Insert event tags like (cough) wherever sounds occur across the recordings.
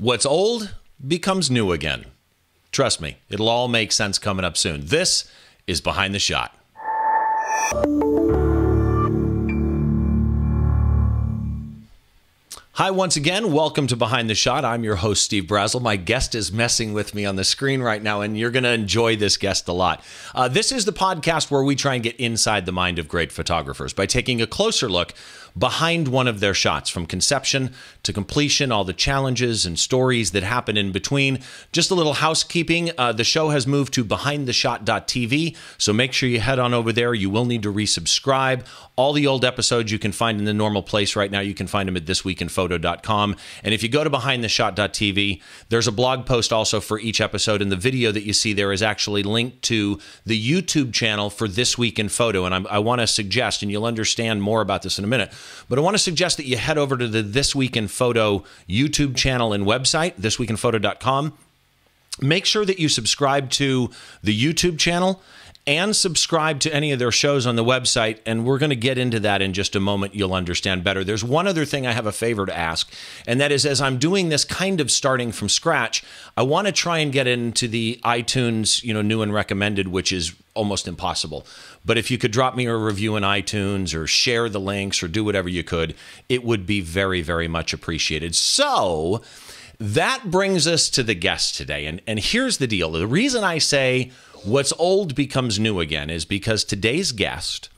What's old becomes new again. Trust me, it'll all make sense coming up soon. This is Behind the Shot. Hi, once again. Welcome to Behind the Shot. I'm your host, Steve Brazill. My guest is messing with me on the screen right now, and you're going to enjoy this guest a lot. Uh, this is the podcast where we try and get inside the mind of great photographers by taking a closer look behind one of their shots from conception to completion, all the challenges and stories that happen in between. Just a little housekeeping uh, the show has moved to behindtheshot.tv, so make sure you head on over there. You will need to resubscribe. All the old episodes you can find in the normal place right now. You can find them at And if you go to behindtheshot.tv, there's a blog post also for each episode, and the video that you see there is actually linked to the YouTube channel for This Week in Photo. And I'm, I want to suggest, and you'll understand more about this in a minute, but I want to suggest that you head over to the This Week in Photo YouTube channel and website, thisweekinphoto.com. Make sure that you subscribe to the YouTube channel and subscribe to any of their shows on the website. And we're going to get into that in just a moment. You'll understand better. There's one other thing I have a favor to ask, and that is as I'm doing this kind of starting from scratch, I want to try and get into the iTunes, you know, new and recommended, which is almost impossible. But if you could drop me a review in iTunes or share the links or do whatever you could, it would be very, very much appreciated. So, that brings us to the guest today. And, and here's the deal the reason I say what's old becomes new again is because today's guest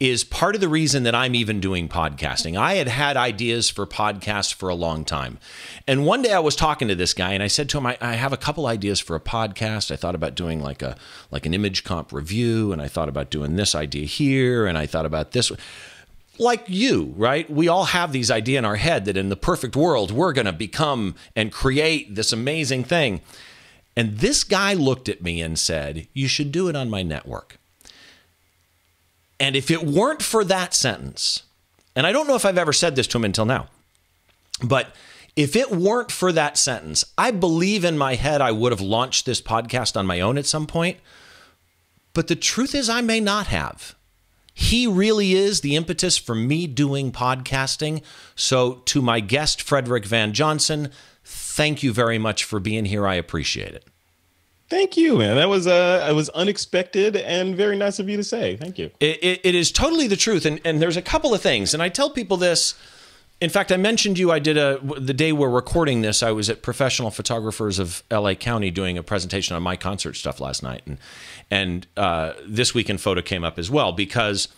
is part of the reason that I'm even doing podcasting. I had had ideas for podcasts for a long time. And one day I was talking to this guy and I said to him, I, I, have a couple ideas for a podcast. I thought about doing like a like an image comp review, and I thought about doing this idea here, and I thought about this like you, right? We all have these idea in our head that in the perfect world we're going to become and create this amazing thing. And this guy looked at me and said, "You should do it on my network." And if it weren't for that sentence, and I don't know if I've ever said this to him until now, but if it weren't for that sentence, I believe in my head I would have launched this podcast on my own at some point. But the truth is, I may not have. He really is the impetus for me doing podcasting. So, to my guest, Frederick Van Johnson, thank you very much for being here. I appreciate it. Thank you, man. That was uh, it was unexpected and very nice of you to say. Thank you. It, it, it is totally the truth, and and there's a couple of things, and I tell people this. In fact, I mentioned you. I did a the day we're recording this. I was at Professional Photographers of L.A. County doing a presentation on my concert stuff last night, and and uh, This Week in Photo came up as well because,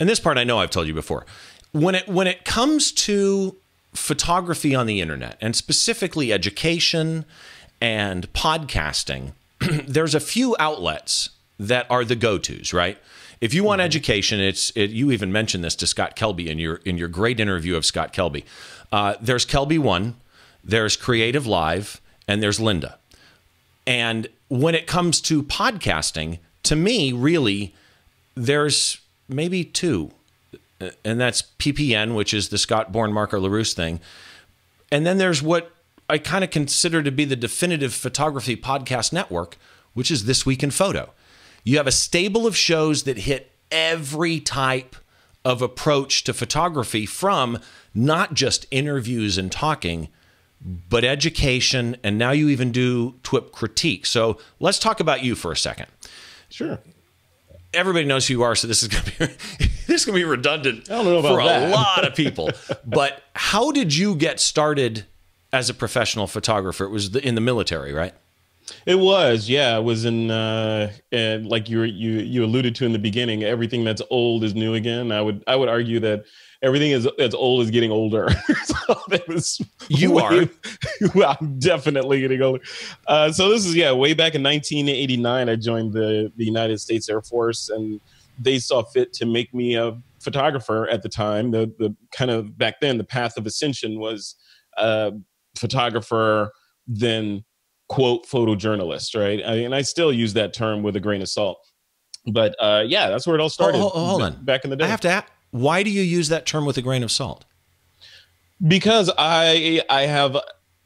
and this part I know I've told you before. When it when it comes to photography on the internet, and specifically education and podcasting, (clears throat) there's a few outlets that are the go tos, right? If you want mm-hmm. education, it's it, you even mentioned this to Scott Kelby in your in your great interview of Scott Kelby. Uh, there's KelbyOne, there's CreativeLive, and there's Lynda. And when it comes to podcasting, to me, really, there's maybe two, and that's PPN, which is the Scott Bourne Marco LaRousse thing, and then there's what I kind of consider to be the definitive photography podcast network, which is This Week in Photo. You have a stable of shows that hit every type of approach to photography from not just interviews and talking, but education. And now you even do TWIP critique. So let's talk about you for a second. Sure. Everybody knows who you are, so this is going to be this can be redundant I don't know about for that. a lot of people. (laughs) but how did you get started as a professional photographer? It was in the military, right? It was, yeah. It was in, uh, and like you you you alluded to in the beginning, everything that's old is new again. I would I would argue that everything is that's old is getting older. (laughs) so that was you way, are. (laughs) I'm definitely getting older. Uh, so this is yeah, way back in 1989, I joined the the United States Air Force, and they saw fit to make me a photographer at the time. The the kind of back then the path of ascension was uh, photographer, then quote photojournalist, right? I, and I still use that term with a grain of salt. But uh, yeah, that's where it all started. Oh, oh, hold on. Back in the day. I have to ask, why do you use that term with a grain of salt? Because I I have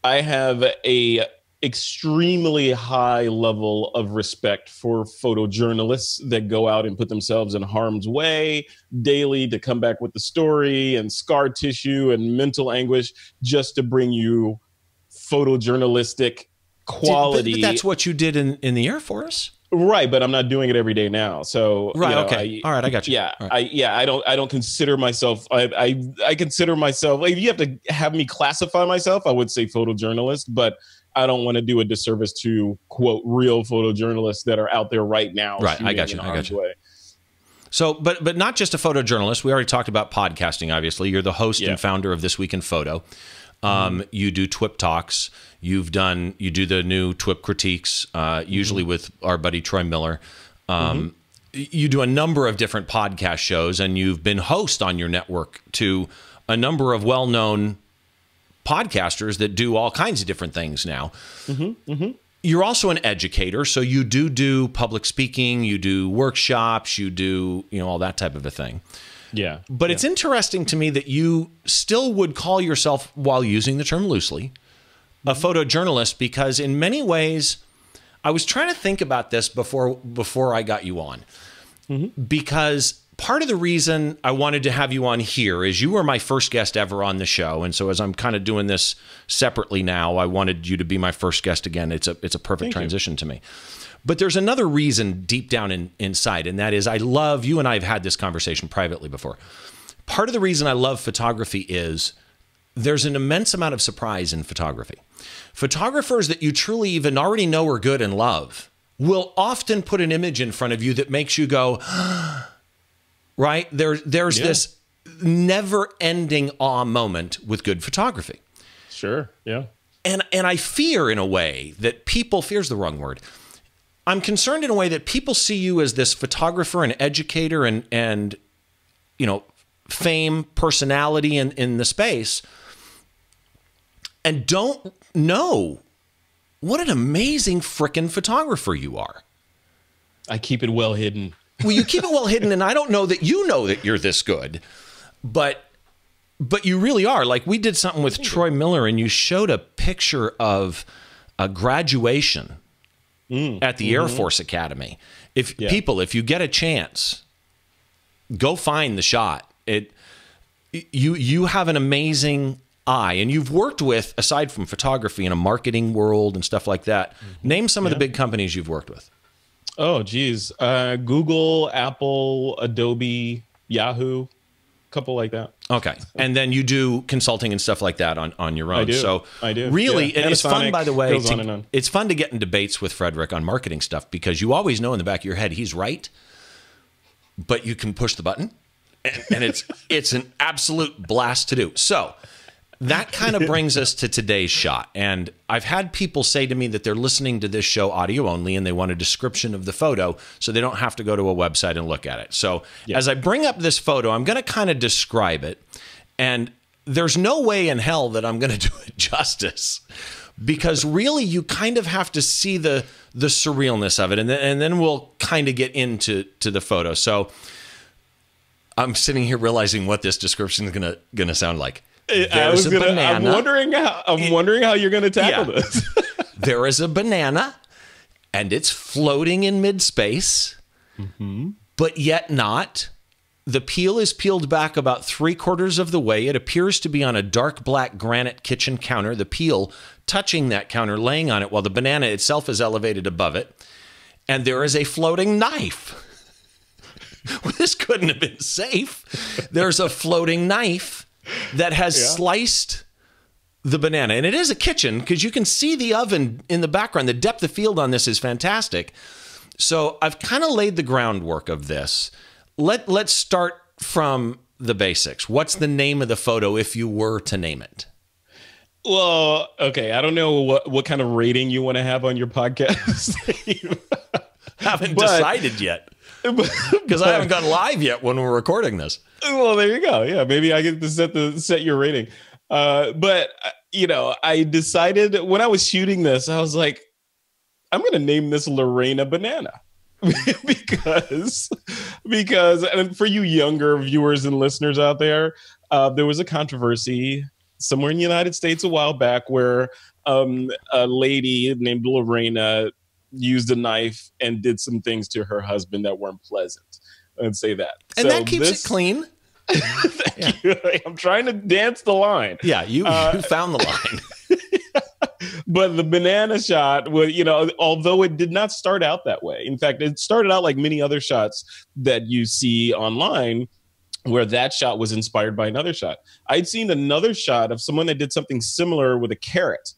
I have a extremely high level of respect for photojournalists that go out and put themselves in harm's way daily to come back with the story and scar tissue and mental anguish just to bring you photojournalistic quality. Did, but that's what you did in, in the Air Force. Right, but I'm not doing it every day now. So right, you know, okay, I, all right, I got you. Yeah, right. I yeah, I don't I don't consider myself. I I, I consider myself. Like, if you have to have me classify myself, I would say photojournalist, but I don't want to do a disservice to quote real photojournalists that are out there right now. Right, I got you. I got you. Way. So, but but not just a photojournalist. We already talked about podcasting. Obviously, you're the host Yeah. and founder of This Week in Photo. Um, You do TWIP talks. You've done you do the new TWIP critiques, uh, usually with our buddy Troy Miller. Um, y- You do a number of different podcast shows, and you've been host on your network to a number of well-known podcasters that do all kinds of different things now. Mm-hmm, mm-hmm. You're also an educator, so you do do public speaking, you do workshops, you do you know all that type of a thing. Yeah, But it's interesting to me that you still would call yourself, while using the term loosely, a mm-hmm. photojournalist because in many ways, I was trying to think about this before before I got you on, because part of the reason I wanted to have you on here is you were my first guest ever on the show, and so as I'm kind of doing this separately now, I wanted you to be my first guest again. It's a it's a perfect transition to me. But there's another reason deep down in, inside, and that is I love you and I have had this conversation privately before. Part of the reason I love photography is there's an immense amount of surprise in photography. Photographers that you truly even already know are good and love will often put an image in front of you that makes you go, (gasps) ah, right? There, there's Yeah. this never ending awe moment with good photography. sure. Yeah, And, and I fear in a way that people, fear's the wrong word. I'm concerned in a way that people see you as this photographer and educator and, and you know, fame, personality in, in the space and don't know what an amazing frickin' photographer you are. I keep it well hidden. Well, you keep it well hidden, and I don't know that you know that you're this good, but but you really are. Like we did something with Troy Miller, and you showed a picture of a graduation mm. at the Air mm-hmm. Force Academy. If Yeah. people, if you get a chance, go find the shot. It you you have an amazing eye, and you've worked with aside from photography in a marketing world and stuff like that. Mm-hmm. Name some of the big companies you've worked with. Oh, geez. Uh, Google, Apple, Adobe, Yahoo, couple like that. Okay, and then you do consulting and stuff like that on, on your own. do. So I do. Really, Yeah. it's fun, by the way. to- on on. It's fun to get in debates with Frederick on marketing stuff because you always know in the back of your head he's right, but you can push the button, and, and it's it's an absolute blast to do. So that (laughs) kind of brings us to today's shot. And I've had people say to me that they're listening to this show audio only and they want a description of the photo so they don't have to go to a website and look at it. So as I bring up this photo, I'm going to kind of describe it. And there's no way in hell that I'm going (laughs) to do it justice because really you kind of have to see the the surrealness of it and then, and then we'll kind of get into to the photo. So I'm sitting here realizing what this description is going to going to sound like. I There's was a gonna, I'm wondering how I'm wondering how you're gonna tackle Yeah. this. (laughs) there is a banana and it's floating in mid space, mm-hmm. but yet not. The peel is peeled back about three quarters of the way. It appears to be on a dark black granite kitchen counter, the peel touching that counter, laying on it, while the banana itself is elevated above it. And there is a floating knife. Well, (laughs) this couldn't have been safe. There's a floating knife that has sliced the banana. And it is a kitchen because you can see the oven in the background. The depth of field on this is fantastic. So I've kind of laid the groundwork of this. Let let's start from the basics. What's the name of the photo if you were to name it? well, okay. I don't know what what kind of rating you want to have on your podcast. (laughs) Haven't But- decided yet (laughs) because I haven't gone live yet when we're recording this. Well, there you go. Yeah, maybe I get to set the set your rating. Uh, but uh, you know, I decided when I was shooting this, I was like, I'm gonna name this Lorena Banana. (laughs) because because and for you younger viewers and listeners out there, uh, there was a controversy somewhere in the United States a while back where um, a lady named Lorena used a knife and did some things to her husband that weren't pleasant. I'd say that. And So that keeps this- it clean. (laughs) Thank you. I'm trying to dance the line. Yeah, you, Uh, you found the line. (laughs) but the banana shot was, you know, although it did not start out that way. In fact, it started out like many other shots that you see online where that shot was inspired by another shot. I'd seen another shot of someone that did something similar with a carrot.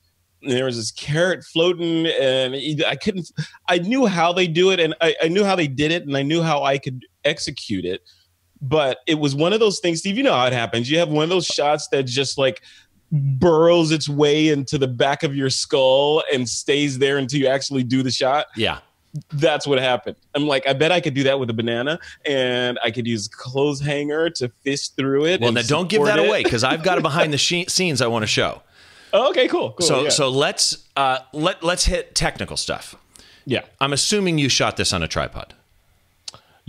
And there was this carrot floating, and I couldn't. I knew how they do it, and I, I knew how they did it, and I knew how I could execute it. But it was one of those things, Steve. You know how it happens. You have one of those shots that just like burrows its way into the back of your skull and stays there until you actually do the shot. Yeah that's what happened. I'm like, I bet I could do that with a banana, and I could use a clothes hanger to fish through it. Well, now don't give that it. away because I've got a (laughs) behind the scenes I want to show. Oh, okay, cool. cool so, yeah. so let's uh, let let's hit technical stuff. Yeah, I'm assuming you shot this on a tripod.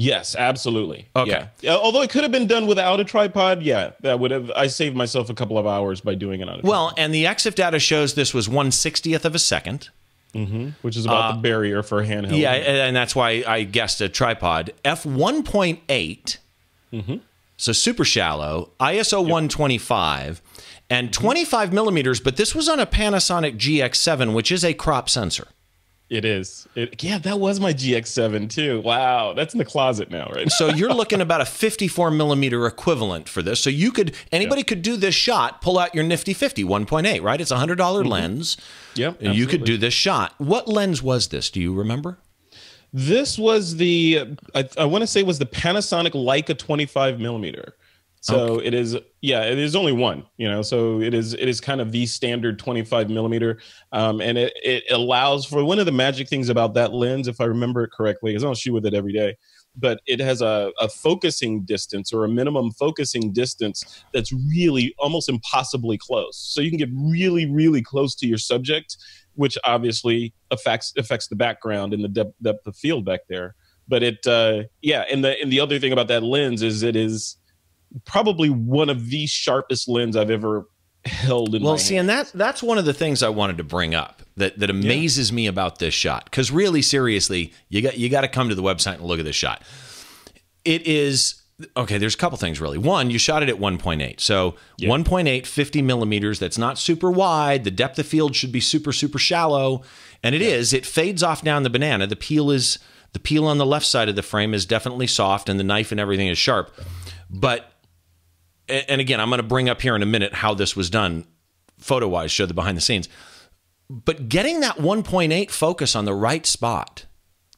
Yes, absolutely. Okay. Yeah. Although it could have been done without a tripod, yeah, that would have. I saved myself a couple of hours by doing it on. a Well, tripod. and the EXIF data shows this was one sixtieth of a 2nd mm-hmm. which is about uh, the barrier for handheld. Yeah, and that's why I guessed a tripod. F one point eight. Mm-hmm. So super shallow, ISO yep. 125, and 25 millimeters. But this was on a Panasonic GX7, which is a crop sensor. It is. It, yeah, that was my GX7 too. Wow, that's in the closet now, right? so you're looking about a 54 millimeter equivalent for this. So you could anybody yeah. could do this shot. Pull out your Nifty 50 1.8, right? It's a hundred dollar mm-hmm. lens. Yep, and you could do this shot. What lens was this? Do you remember? This was the I, I want to say was the Panasonic Leica 25 millimeter. So okay. it is, yeah, it is only one, you know. So it is, it is kind of the standard 25 millimeter, um, and it it allows for one of the magic things about that lens, if I remember it correctly, because I don't shoot with it every day, but it has a, a focusing distance or a minimum focusing distance that's really almost impossibly close. So you can get really, really close to your subject, which obviously affects affects the background and the depth, depth of field back there. But it, uh, yeah, and the and the other thing about that lens is it is probably one of the sharpest lens I've ever held in my well see and that that's one of the things i wanted to bring up that that amazes yeah. me about this shot because really seriously you got you got to come to the website and look at this shot it is okay there's a couple things really one you shot it at 1.8 so yeah. 1.8 50 millimeters that's not super wide the depth of field should be super super shallow and it yeah. is. it fades off down the banana the peel is the peel on the left side of the frame is definitely soft and the knife and everything is sharp but and again, I'm going to bring up here in a minute how this was done photo wise, show the behind the scenes. But getting that 1.8 focus on the right spot.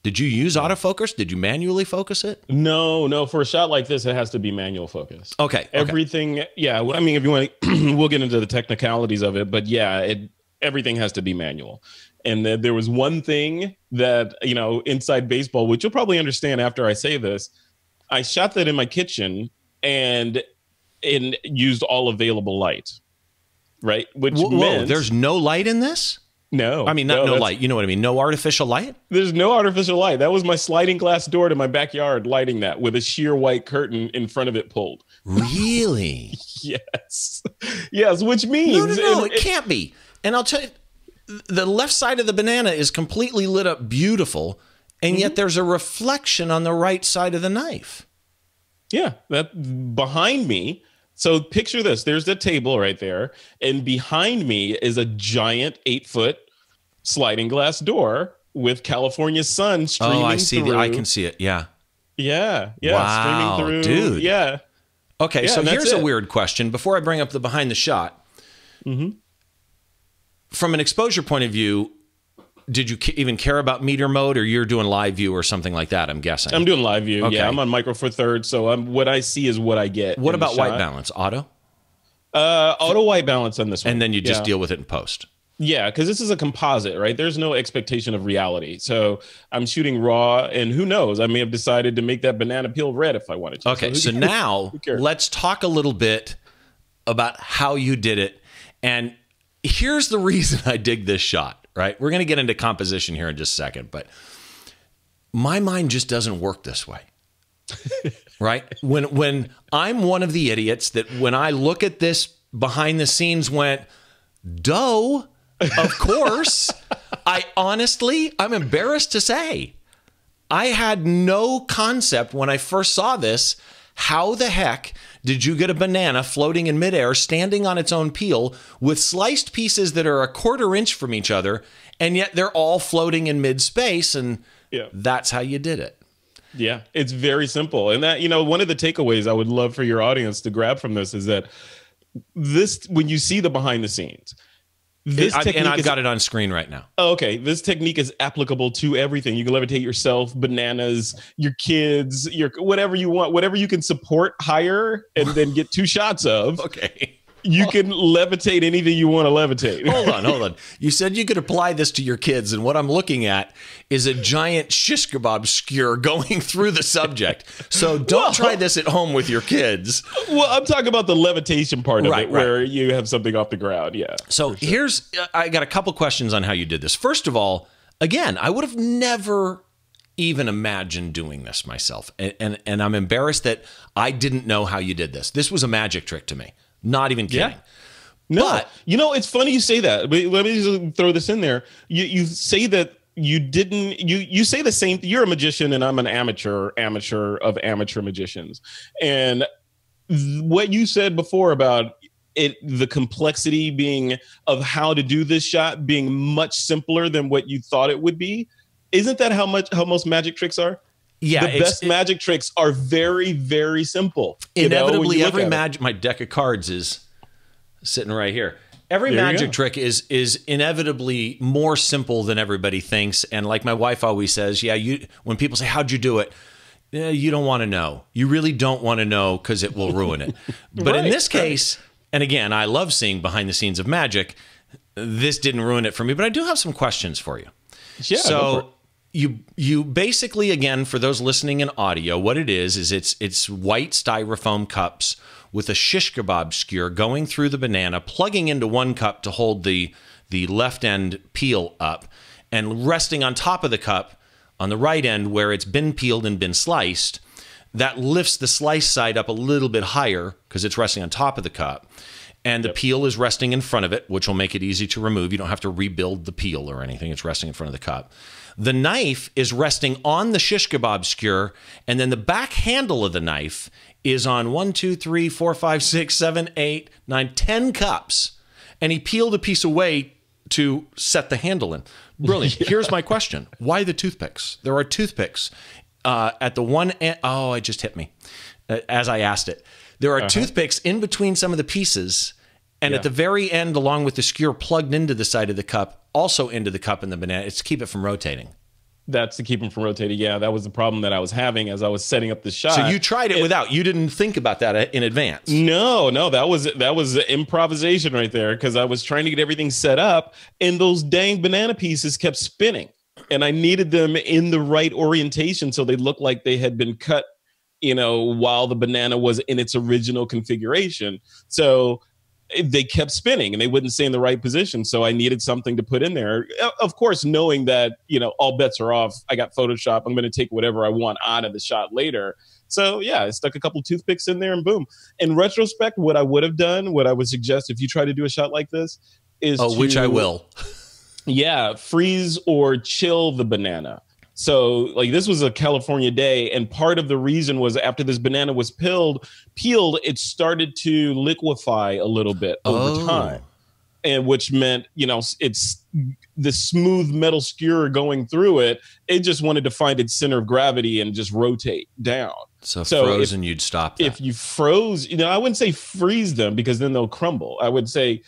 Did you use autofocus? Did you manually focus it? No, no. For a shot like this, it has to be manual focus. Okay. Everything, okay. yeah. I mean, if you want, (clears throat) to, we'll get into the technicalities of it, but yeah, it everything has to be manual. And there was one thing that you know inside baseball, which you'll probably understand after I say this. I shot that in my kitchen, and and used all available light, right? Which whoa, meant, there's no light in this. No, I mean not no, no light. You know what I mean? No artificial light. There's no artificial light. That was my sliding glass door to my backyard, lighting that with a sheer white curtain in front of it pulled. Really? (laughs) yes, yes. Which means no, no, no. it, it can't be. And I'll tell you, the left side of the banana is completely lit up, beautiful, and mm-hmm. yet there's a reflection on the right side of the knife. Yeah, that behind me so picture this: there's the table right there, and behind me is a giant eight foot sliding glass door with California sun streaming. Through. Oh, I see. Through. The, I can see it. Yeah. Yeah. Yeah. Wow, streaming through. dude. Yeah. Okay, yeah, so here's it. a weird question. Before I bring up the behind the shot, mm-hmm. from an exposure point of view, did you even care about meter mode or you're doing live view or something like that i'm guessing? I'm doing live view okay. yeah i'm on micro four thirds so I'm, what i see is what i get what about white balance? Auto? Uh auto white balance on this one and then you just yeah. deal with it in post. Yeah because this is a composite right? There's no expectation of reality. So i'm shooting raw and who knows? I may have decided to make that banana peel red if i wanted to. Okay so, so now let's talk a little bit about how you did it. And here's the reason i dig this shot right? We're going to get into composition here in just a second, but my mind just doesn't work this way. (laughs) right? When when I'm one of the idiots that when I look at this behind the scenes went, "Doe, of course." I honestly, I'm embarrassed to say, I had no concept when I first saw this how the heck did you get a banana floating in midair, standing on its own peel, with sliced pieces that are a quarter inch from each other, and yet they're all floating in mid space? And Yeah. that's how you did it. Yeah, it's very simple. And that, you know, one of the takeaways I would love for your audience to grab from this is that this, when you see the behind the scenes, this I- technique and I've is, got it on screen right now. Oh, okay, this technique is applicable to everything. You can levitate yourself, bananas, your kids, your whatever you want, whatever you can support higher and then get two shots of. (laughs) Okay. You can levitate anything you want to levitate. hold on, hold on. (laughs) You said you could apply this to your kids, and what I'm looking at is a giant shish kebab skewer going (laughs) through the subject. So don't Well- try this at home with your kids. Well, I'm talking about the levitation part of Right, it, right. where you have something off the ground. Yeah. So here's I got a couple questions on how you did this. First of all, again, I would have never even imagined doing this myself. And and, and I'm embarrassed that I didn't know how you did this. This was a magic trick to me. Not even kidding. No, But- you know it's funny you say that. Let me just throw this in there. You you say that you didn't. You you say the same. You're a magician, and I'm an amateur, amateur of amateur magicians. And what you said before about it, the complexity being of how to do this shot being much simpler than what you thought it would be. Isn't that how much how most magic tricks are? Yeah, the best magic tricks are very very simple. know, inevitably you look every magic my deck of cards is sitting right here. Every There magic trick is is inevitably more simple than everybody thinks. And like my wife always says yeah you when people say how'd you do it? Eh, you don't want to know. You really don't want to know because it will ruin it. (laughs) But in this case and again i love seeing behind the scenes of magic this didn't ruin it for me but i do have some questions for you. Yeah, go for it. so you you basically again for those listening in audio, what it is is it's it's white styrofoam cups with a shish kebab skewer going through the banana, plugging into one cup to hold the the left end peel up, and resting on top of the cup on the right end where it's been peeled and been sliced. That lifts the slice side up a little bit higher because it's resting on top of the cup. And the peel is resting in front of it, which will make it easy to remove. You don't have to rebuild the peel or anything. It's resting in front of the cup. The knife is resting on the shish kebab skewer, and then the back handle of the knife is on one, two, three, four, five, six, seven, eight, nine, ten cups. And he peeled a piece away to set the handle in. Brilliant. (laughs) Here's my question Why the toothpicks? There are toothpicks uh, at the one end. Oh, it just hit me uh, as I asked it. There are toothpicks in between some of the pieces, and at the very end, along with the skewer plugged into the side of the cup, also into the cup and the banana. It's to keep it from rotating. That's to keep them from rotating. Yeah, that was the problem that I was having as I was setting up the shot. So you tried it without. You didn't think about that uh, in advance. No, no, that was that was improvisation right there because I was trying to get everything set up, and those dang banana pieces kept spinning, and I needed them in the right orientation so they looked like they had been cut, you know, while the banana was in its original configuration. So they kept spinning and they wouldn't stay in the right position. So I needed something to put in there. Of course, knowing that, you know, all bets are off. I got Photoshop. I'm going to take whatever I want out of the shot later. So yeah, I stuck a couple toothpicks in there and boom. In retrospect, what I would have done, what I would suggest if you try to do a shot like this is Oh, which I will. (laughs) yeah, freeze or chill the banana. So, like, this was a California day, and part of the reason was after this banana was peeled, peeled, it started to liquefy a little bit over Oh. time, and which meant, you know, it's the smooth metal skewer going through it. It just wanted to find its center of gravity and just rotate down. So, So if- frozen, you'd stop that. If you froze, you know, I wouldn't say freeze them because then they'll crumble. I would say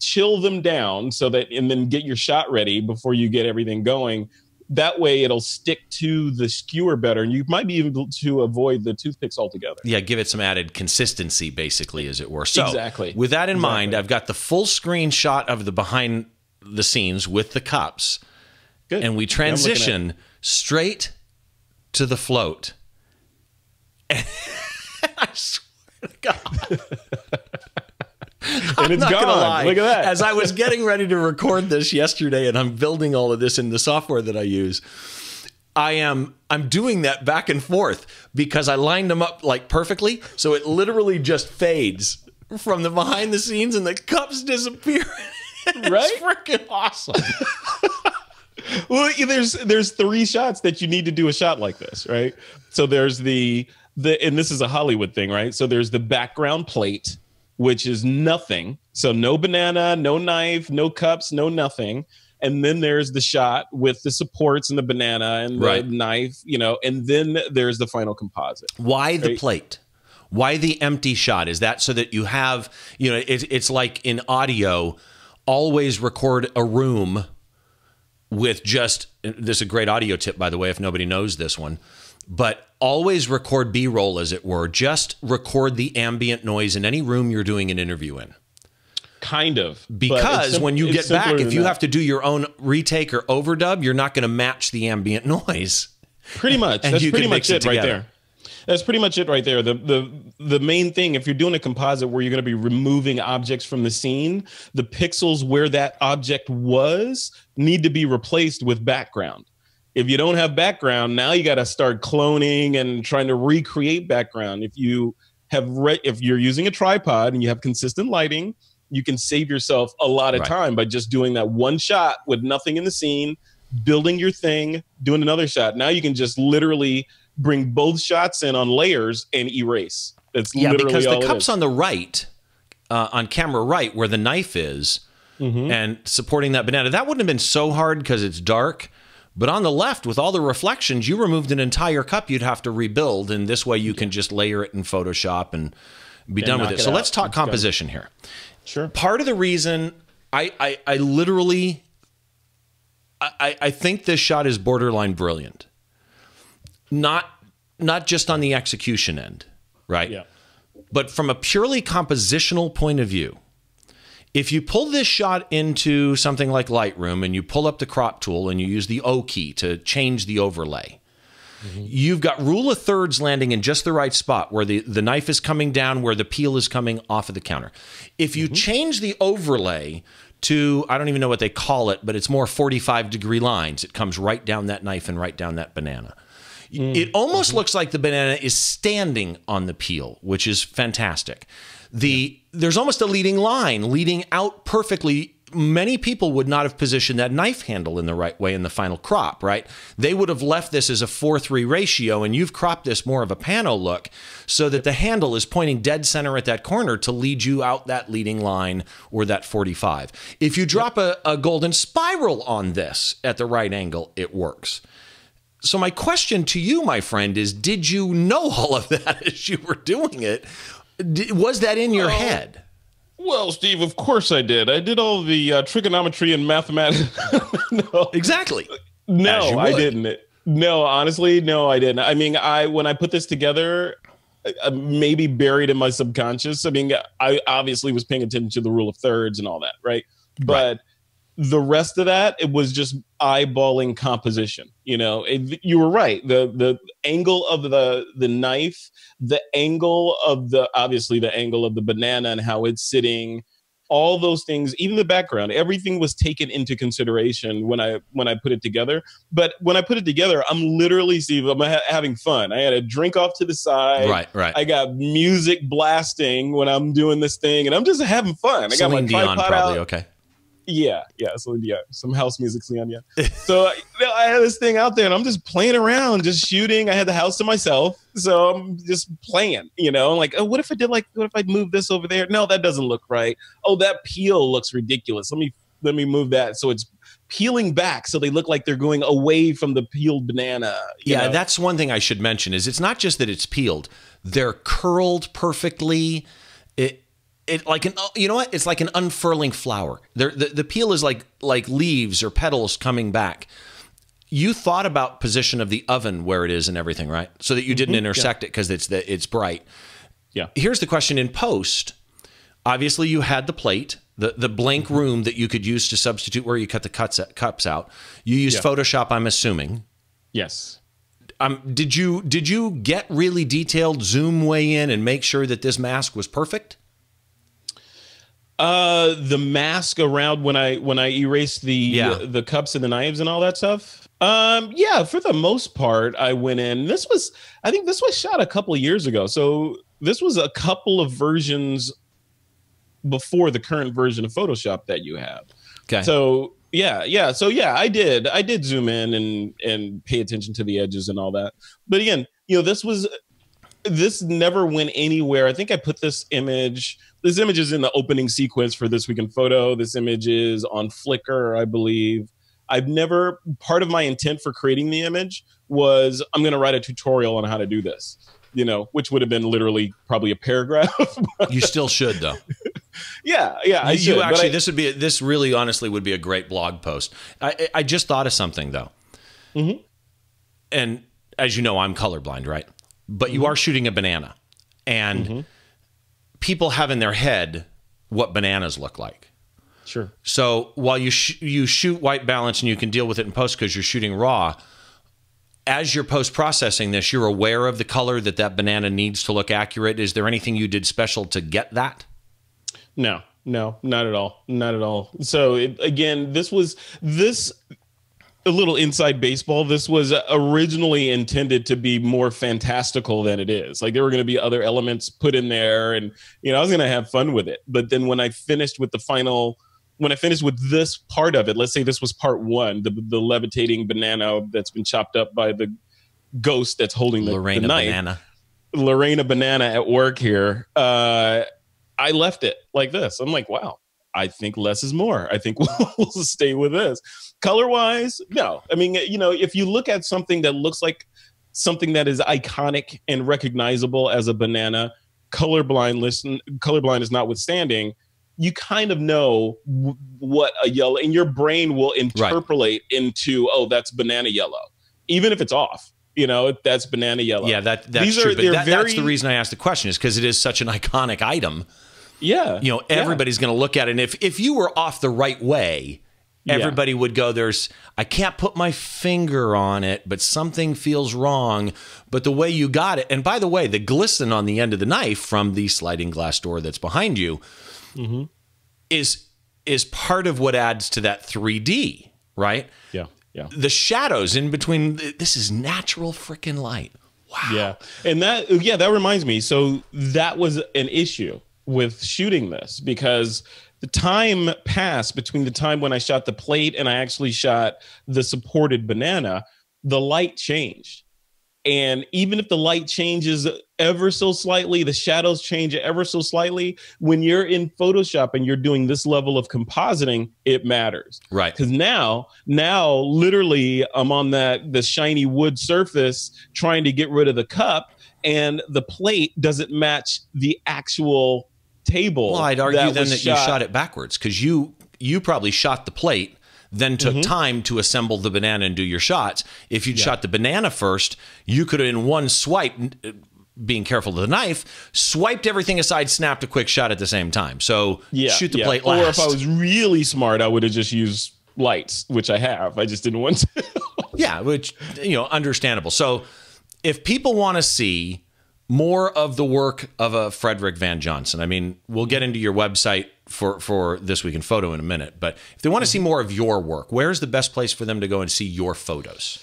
chill them down so that and then get your shot ready before you get everything going that way it'll stick to the skewer better and you might be able to avoid the toothpicks altogether yeah, give it some added consistency, basically, as it were. So, Exactly. with that in mind, I've got the full screen shot of the behind the scenes with the cups, good and we Yeah, transition straight to the float. (laughs) I swear to God. (laughs) (laughs) and it's gone lie. look at that As I was getting ready to record this yesterday, and I'm building all of this in the software that I use, I am I'm doing that back and forth because I lined them up like perfectly, so it literally just fades from the behind the scenes, and the cups disappear. (laughs) it's Right? freaking awesome. (laughs) well there's there's three shots that you need to do a shot like this right so there's the the and this is a Hollywood thing, right? So there's the background plate, which is nothing. So no banana, no knife, no cups, no nothing. And then there's the shot with the supports and the banana and the Right. knife, you know, and then there's the final composite. Why the Right. plate? Why the empty shot? Is that so that you have, you know, it, it's like in audio, always record a room with just, this is a great audio tip, by the way, if nobody knows this one, but always record B roll, as it were. Just record the ambient noise in any room you're doing an interview in. Kind of. Because sim- when you get back, if you that. have to do your own retake or overdub, you're not going to match the ambient (laughs) noise. Pretty much. And That's you pretty much it it, right there. That's pretty much it right there. The the the main thing, if you're doing a composite where you're going to be removing objects from the scene, the pixels where that object was need to be replaced with background. If you don't have background, now you got to start cloning and trying to recreate background. If you have re- if you're using a tripod and you have consistent lighting, you can save yourself a lot of Right. time by just doing that one shot with nothing in the scene, building your thing, doing another shot. Now you can just literally bring both shots in on layers and erase. That's Yeah, because the cup's on the right, uh, on camera right, where the knife is, Mm-hmm. and supporting that banana. That wouldn't have been so hard because it's dark. But on the left, with all the reflections, you removed an entire cup you'd have to rebuild, and this way you can just layer it in Photoshop and be done with it. it So out. let's talk done. composition here. Sure. Part of the reason I, I, I literally, I, I think this shot is borderline brilliant. Not, not just on the execution end, right? Yeah. But from a purely compositional point of view, if you pull this shot into something like Lightroom and you pull up the crop tool and you use the O key to change the overlay, you've got rule of thirds landing in just the right spot where the, the knife is coming down, where the peel is coming off of the counter. If you mm-hmm. change the overlay to, I don't even know what they call it, but it's more 45 degree lines, it comes right down that knife and right down that banana. Mm. It almost mm-hmm. looks like the banana is standing on the peel, which is fantastic. The there's almost a leading line leading out perfectly. Many people would not have positioned that knife handle in the right way in the final crop, right? They would have left this as a 4-3 ratio and you've cropped this more of a pano look so that the handle is pointing dead center at that corner to lead you out that leading line or that 45. If you drop a, a golden spiral on this at the right angle, it works. So my question to you, my friend, is: Did you know all of that (laughs) as you were doing it? Was that in your Well, head? Well, Steve, of course I did. I did all the uh, trigonometry and mathematics. (laughs) no, Exactly. No, I didn't. No, honestly, no, I didn't. I mean, I when I put this together, maybe buried in my subconscious. I mean, I obviously was paying attention to the rule of thirds and all that, right? But the rest of that, it was just eyeballing composition. You know, it, you were right. The the angle of the the knife, the angle of the obviously the angle of the banana and how it's sitting all those things even the background everything was taken into consideration when i when i put it together but when i put it together i'm literally steve i'm ha- having fun i had a drink off to the side right, right. i got music blasting when i'm doing this thing and i'm just having fun i got my Celine Dion, tripod probably. out Okay. Yeah, yeah, so yeah, some house music, Leon. Yeah. (laughs) so I, you know, I had this thing out there, and I'm just playing around, just shooting. I had the house to myself, so I'm just playing. You know, I'm like, oh, what if I did like, what if I move this over there? No, that doesn't look right. Oh, that peel looks ridiculous. Let me let me move that so it's peeling back, so they look like they're going away from the peeled banana. Yeah, know? that's one thing I should mention is it's not just that it's peeled; they're curled perfectly. It it like an you know what? It's like an unfurling flower. They're, the the peel is like like leaves or petals coming back. You thought about position of the oven where it is and everything, right? So that you didn't intersect it because it's the it's bright. Yeah. Here's the question in post. Obviously, you had the plate, the the blank room that you could use to substitute where you cut the cuts cups out. You used Yeah. Photoshop, I'm assuming. yes. Um, did you did you get really detailed zoom way in and make sure that this mask was perfect? Uh, the mask around when I when I erased the Yeah. the cups and the knives and all that stuff. Um, yeah, for the most part, I went in. This was, I think, this was shot a couple of years ago. So this was a couple of versions before the current version of Photoshop that you have. Okay. So yeah, yeah. So yeah, I did. I did zoom in and and pay attention to the edges and all that. But again, you know, this was this never went anywhere. I think I put this image. This image is in the opening sequence for this week in photo. This image is on Flickr, I believe. I've never part of my intent for creating the image was I'm going to write a tutorial on how to do this. You know, which would have been literally probably a paragraph. (laughs) you still should though. yeah, yeah. You, should, you actually I, this would be this really honestly would be a great blog post. I I just thought of something though. Mm-hmm. And as you know, I'm colorblind, right? But you are shooting a banana, and mm-hmm. People have in their head what bananas look like. Sure. So while you sh- you shoot white balance and you can deal with it in post because you're shooting raw, as you're post processing this, you're aware of the color that that banana needs to look accurate. Is there anything you did special to get that? No, no, not at all, not at all. So it, again, this was this a little inside baseball. This was originally intended to be more fantastical than it is. Like there were going to be other elements put in there, and you know I was going to have fun with it. But then when I finished with the final, when I finished with this part of it, let's say this was part one, the the levitating banana that's been chopped up by the ghost that's holding the, Lorena the knife. banana. Lorena banana at work here. Uh, I left it like this. I'm like, wow, I think less is more. I think (laughs) we'll, we'll stay with this. Color wise, no. I mean, you know, if you look at something that looks like something that is iconic and recognizable as a banana, colorblind listen, colorblind is notwithstanding, you kind of know w- what a yellow, and your brain will interpolate right. into, oh, that's banana yellow, even if it's off you know that's banana yellow yeah that that's These true are, but that, very, that's the reason i asked the question is because it is such an iconic item yeah. You know, everybody's yeah. going to look at it. And if, if you were off the right way, everybody yeah. would go, There's, I can't put my finger on it, but something feels wrong. But the way you got it, and by the way, the glisten on the end of the knife from the sliding glass door that's behind you mm-hmm. is is part of what adds to that 3D, right? Yeah. Yeah. The shadows in between, this is natural freaking light. Wow. Yeah. And that, yeah, that reminds me. So that was an issue with shooting this because the time passed between the time when I shot the plate and I actually shot the supported banana, the light changed. And even if the light changes ever so slightly, the shadows change ever so slightly. When you're in Photoshop and you're doing this level of compositing, it matters. Right. Because now, now literally I'm on that the shiny wood surface trying to get rid of the cup, and the plate doesn't match the actual table. Well, I'd argue then that shot. you shot it backwards because you you probably shot the plate, then took mm-hmm. time to assemble the banana and do your shots. If you'd yeah. shot the banana first, you could have in one swipe. Being careful of the knife, swiped everything aside, snapped a quick shot at the same time. So yeah, shoot the yeah. plate last. Or if I was really smart, I would have just used lights, which I have. I just didn't want to. (laughs) yeah, which you know, understandable. So if people want to see more of the work of a Frederick Van Johnson. I mean, we'll get into your website for for this week in photo in a minute, but if they want to see more of your work, where's the best place for them to go and see your photos?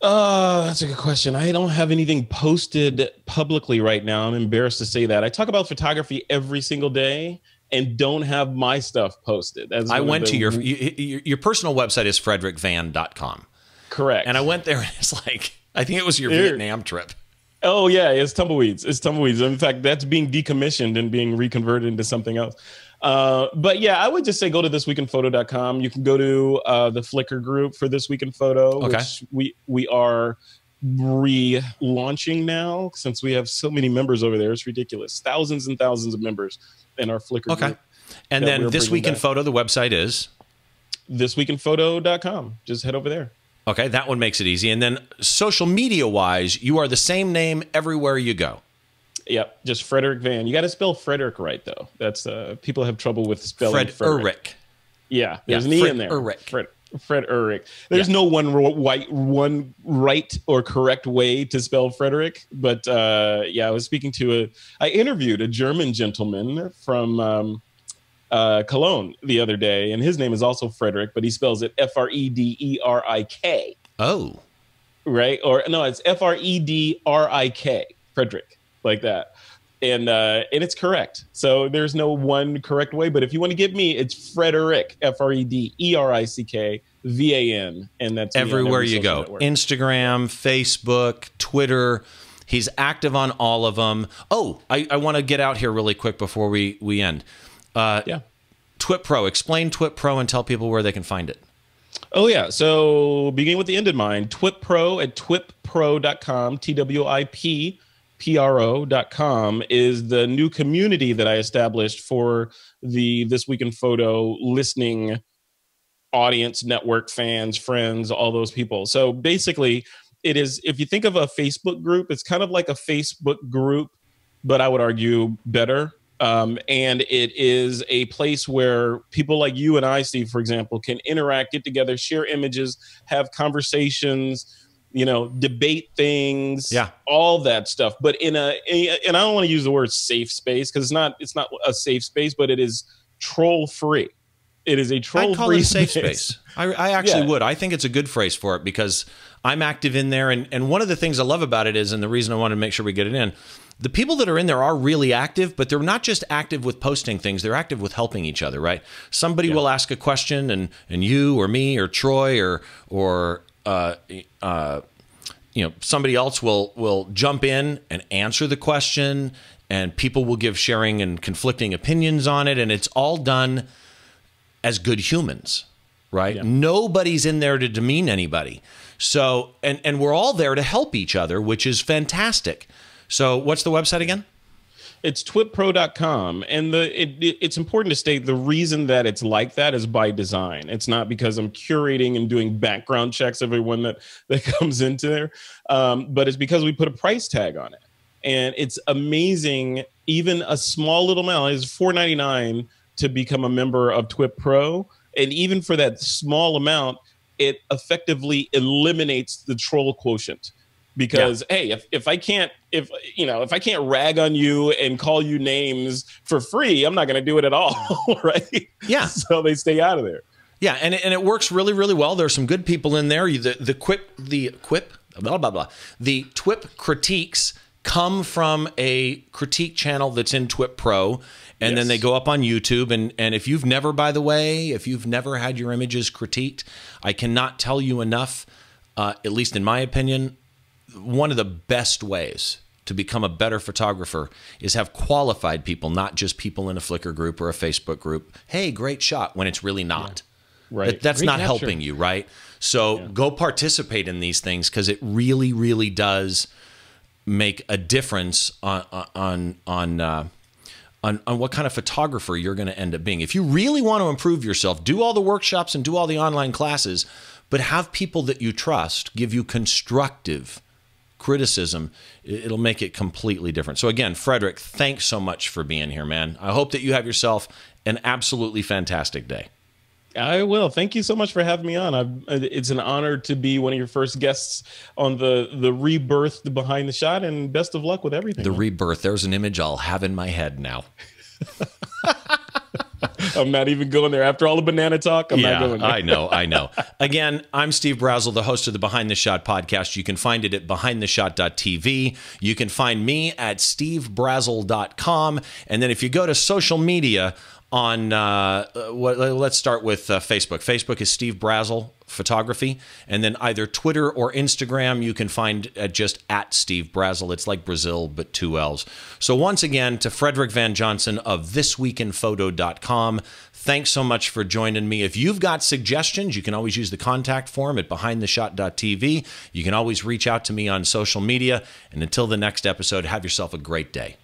Uh, that's a good question. I don't have anything posted publicly right now. I'm embarrassed to say that. I talk about photography every single day and don't have my stuff posted. That's I went to your, your your personal website is frederickvan.com. Correct. And I went there (laughs) and it's like I think it was your Vietnam trip. Oh yeah, it's tumbleweeds. It's tumbleweeds. In fact, that's being decommissioned and being reconverted into something else. Uh, but yeah, I would just say go to thisweekinphoto.com. You can go to uh, the Flickr group for This Week in Photo, okay. which we we are relaunching now since we have so many members over there. It's ridiculous. Thousands and thousands of members in our Flickr okay. group. And then This Week in Photo, the website is thisweekinphoto.com. Just head over there. Okay, that one makes it easy. And then social media wise, you are the same name everywhere you go. Yep, just Frederick Van. You got to spell Frederick right though. That's uh, people have trouble with spelling Fred Frederick. Yeah, there's yeah, an e in there. Urich. Fred Fred Urich. There's yeah. no one white one right or correct way to spell Frederick, but uh, yeah, I was speaking to a. I interviewed a German gentleman from. Um, uh, Cologne the other day, and his name is also Frederick, but he spells it F R E D E R I K. Oh, right. Or no, it's F R E D R I K, Frederick, like that. And uh, and it's correct. So there's no one correct way. But if you want to get me, it's Frederick, F R E D E R I C K V A N, and that's everywhere every you go. Network. Instagram, Facebook, Twitter He's active on all of them. Oh, I, I want to get out here really quick before we we end. Uh, yeah. Twip Pro. Explain Twip Pro and tell people where they can find it. Oh yeah. So beginning with the end in mind, Twip Pro at twippro.com, T W I P P R O.com is the new community that I established for the This Week in Photo listening audience, network, fans, friends, all those people. So basically, it is if you think of a Facebook group, it's kind of like a Facebook group, but I would argue better um, and it is a place where people like you and I, Steve, for example, can interact, get together, share images, have conversations, you know, debate things, yeah, all that stuff. But in a, and I don't want to use the word safe space because it's not it's not a safe space, but it is troll free. It is a troll free safe (laughs) space. I, I actually yeah. would. I think it's a good phrase for it because I'm active in there, and and one of the things I love about it is, and the reason I want to make sure we get it in the people that are in there are really active, but they're not just active with posting things, they're active with helping each other, right? Somebody yeah. will ask a question and and you or me or Troy or or uh, uh, you know somebody else will will jump in and answer the question and people will give sharing and conflicting opinions on it and it's all done as good humans right yeah. nobody's in there to demean anybody so and and we're all there to help each other which is fantastic so, what's the website again? It's twippro.com. And the it, it, it's important to state the reason that it's like that is by design. It's not because I'm curating and doing background checks everyone that, that (laughs) comes into there, um, but it's because we put a price tag on it. And it's amazing, even a small little amount is $4.99 to become a member of Twip Pro. And even for that small amount, it effectively eliminates the troll quotient. Because yeah. hey if, if i can't if you know if i can't rag on you and call you names for free i'm not going to do it at all (laughs) right? Yeah. (laughs) So they stay out of there. Yeah and it, and it works really really well. There's some good people in there. The the quip the quip blah blah blah. The twip critiques come from a critique channel that's in twip pro and yes. then they go up on YouTube. And, and if you've never, by the way, if you've never had your images critiqued, I cannot tell you enough, uh, at least in my opinion, one of the best ways to become a better photographer is have qualified people, not just people in a Flickr group or a Facebook group. Hey, great shot when it's really not. Yeah. Right. That, that's great not capture. helping you, right? So yeah. go participate in these things because it really, really does make a difference on on on. Uh, on, on what kind of photographer you're going to end up being. If you really want to improve yourself, do all the workshops and do all the online classes, but have people that you trust give you constructive criticism, it'll make it completely different. So, again, Frederick, thanks so much for being here, man. I hope that you have yourself an absolutely fantastic day. I will. Thank you so much for having me on. I've, it's an honor to be one of your first guests on the the rebirth behind the shot, and best of luck with everything. The rebirth. There's an image I'll have in my head now. (laughs) I'm not even going there. After all the banana talk, I'm yeah, not going there. I know, I know. (laughs) Again, I'm Steve Brazill, the host of the Behind the Shot podcast. You can find it at behindtheshot.tv. You can find me at stevebrazill.com. And then if you go to social media, on uh, what, let's start with uh, Facebook. Facebook is Steve Brazill Photography, and then either Twitter or Instagram you can find at just at Steve Brazill. It's like Brazil but two L's. So once again to Frederick Van Johnson of ThisWeekinPhoto.com. Thanks so much for joining me. If you've got suggestions, you can always use the contact form at BehindTheShot.tv. You can always reach out to me on social media. And until the next episode, have yourself a great day.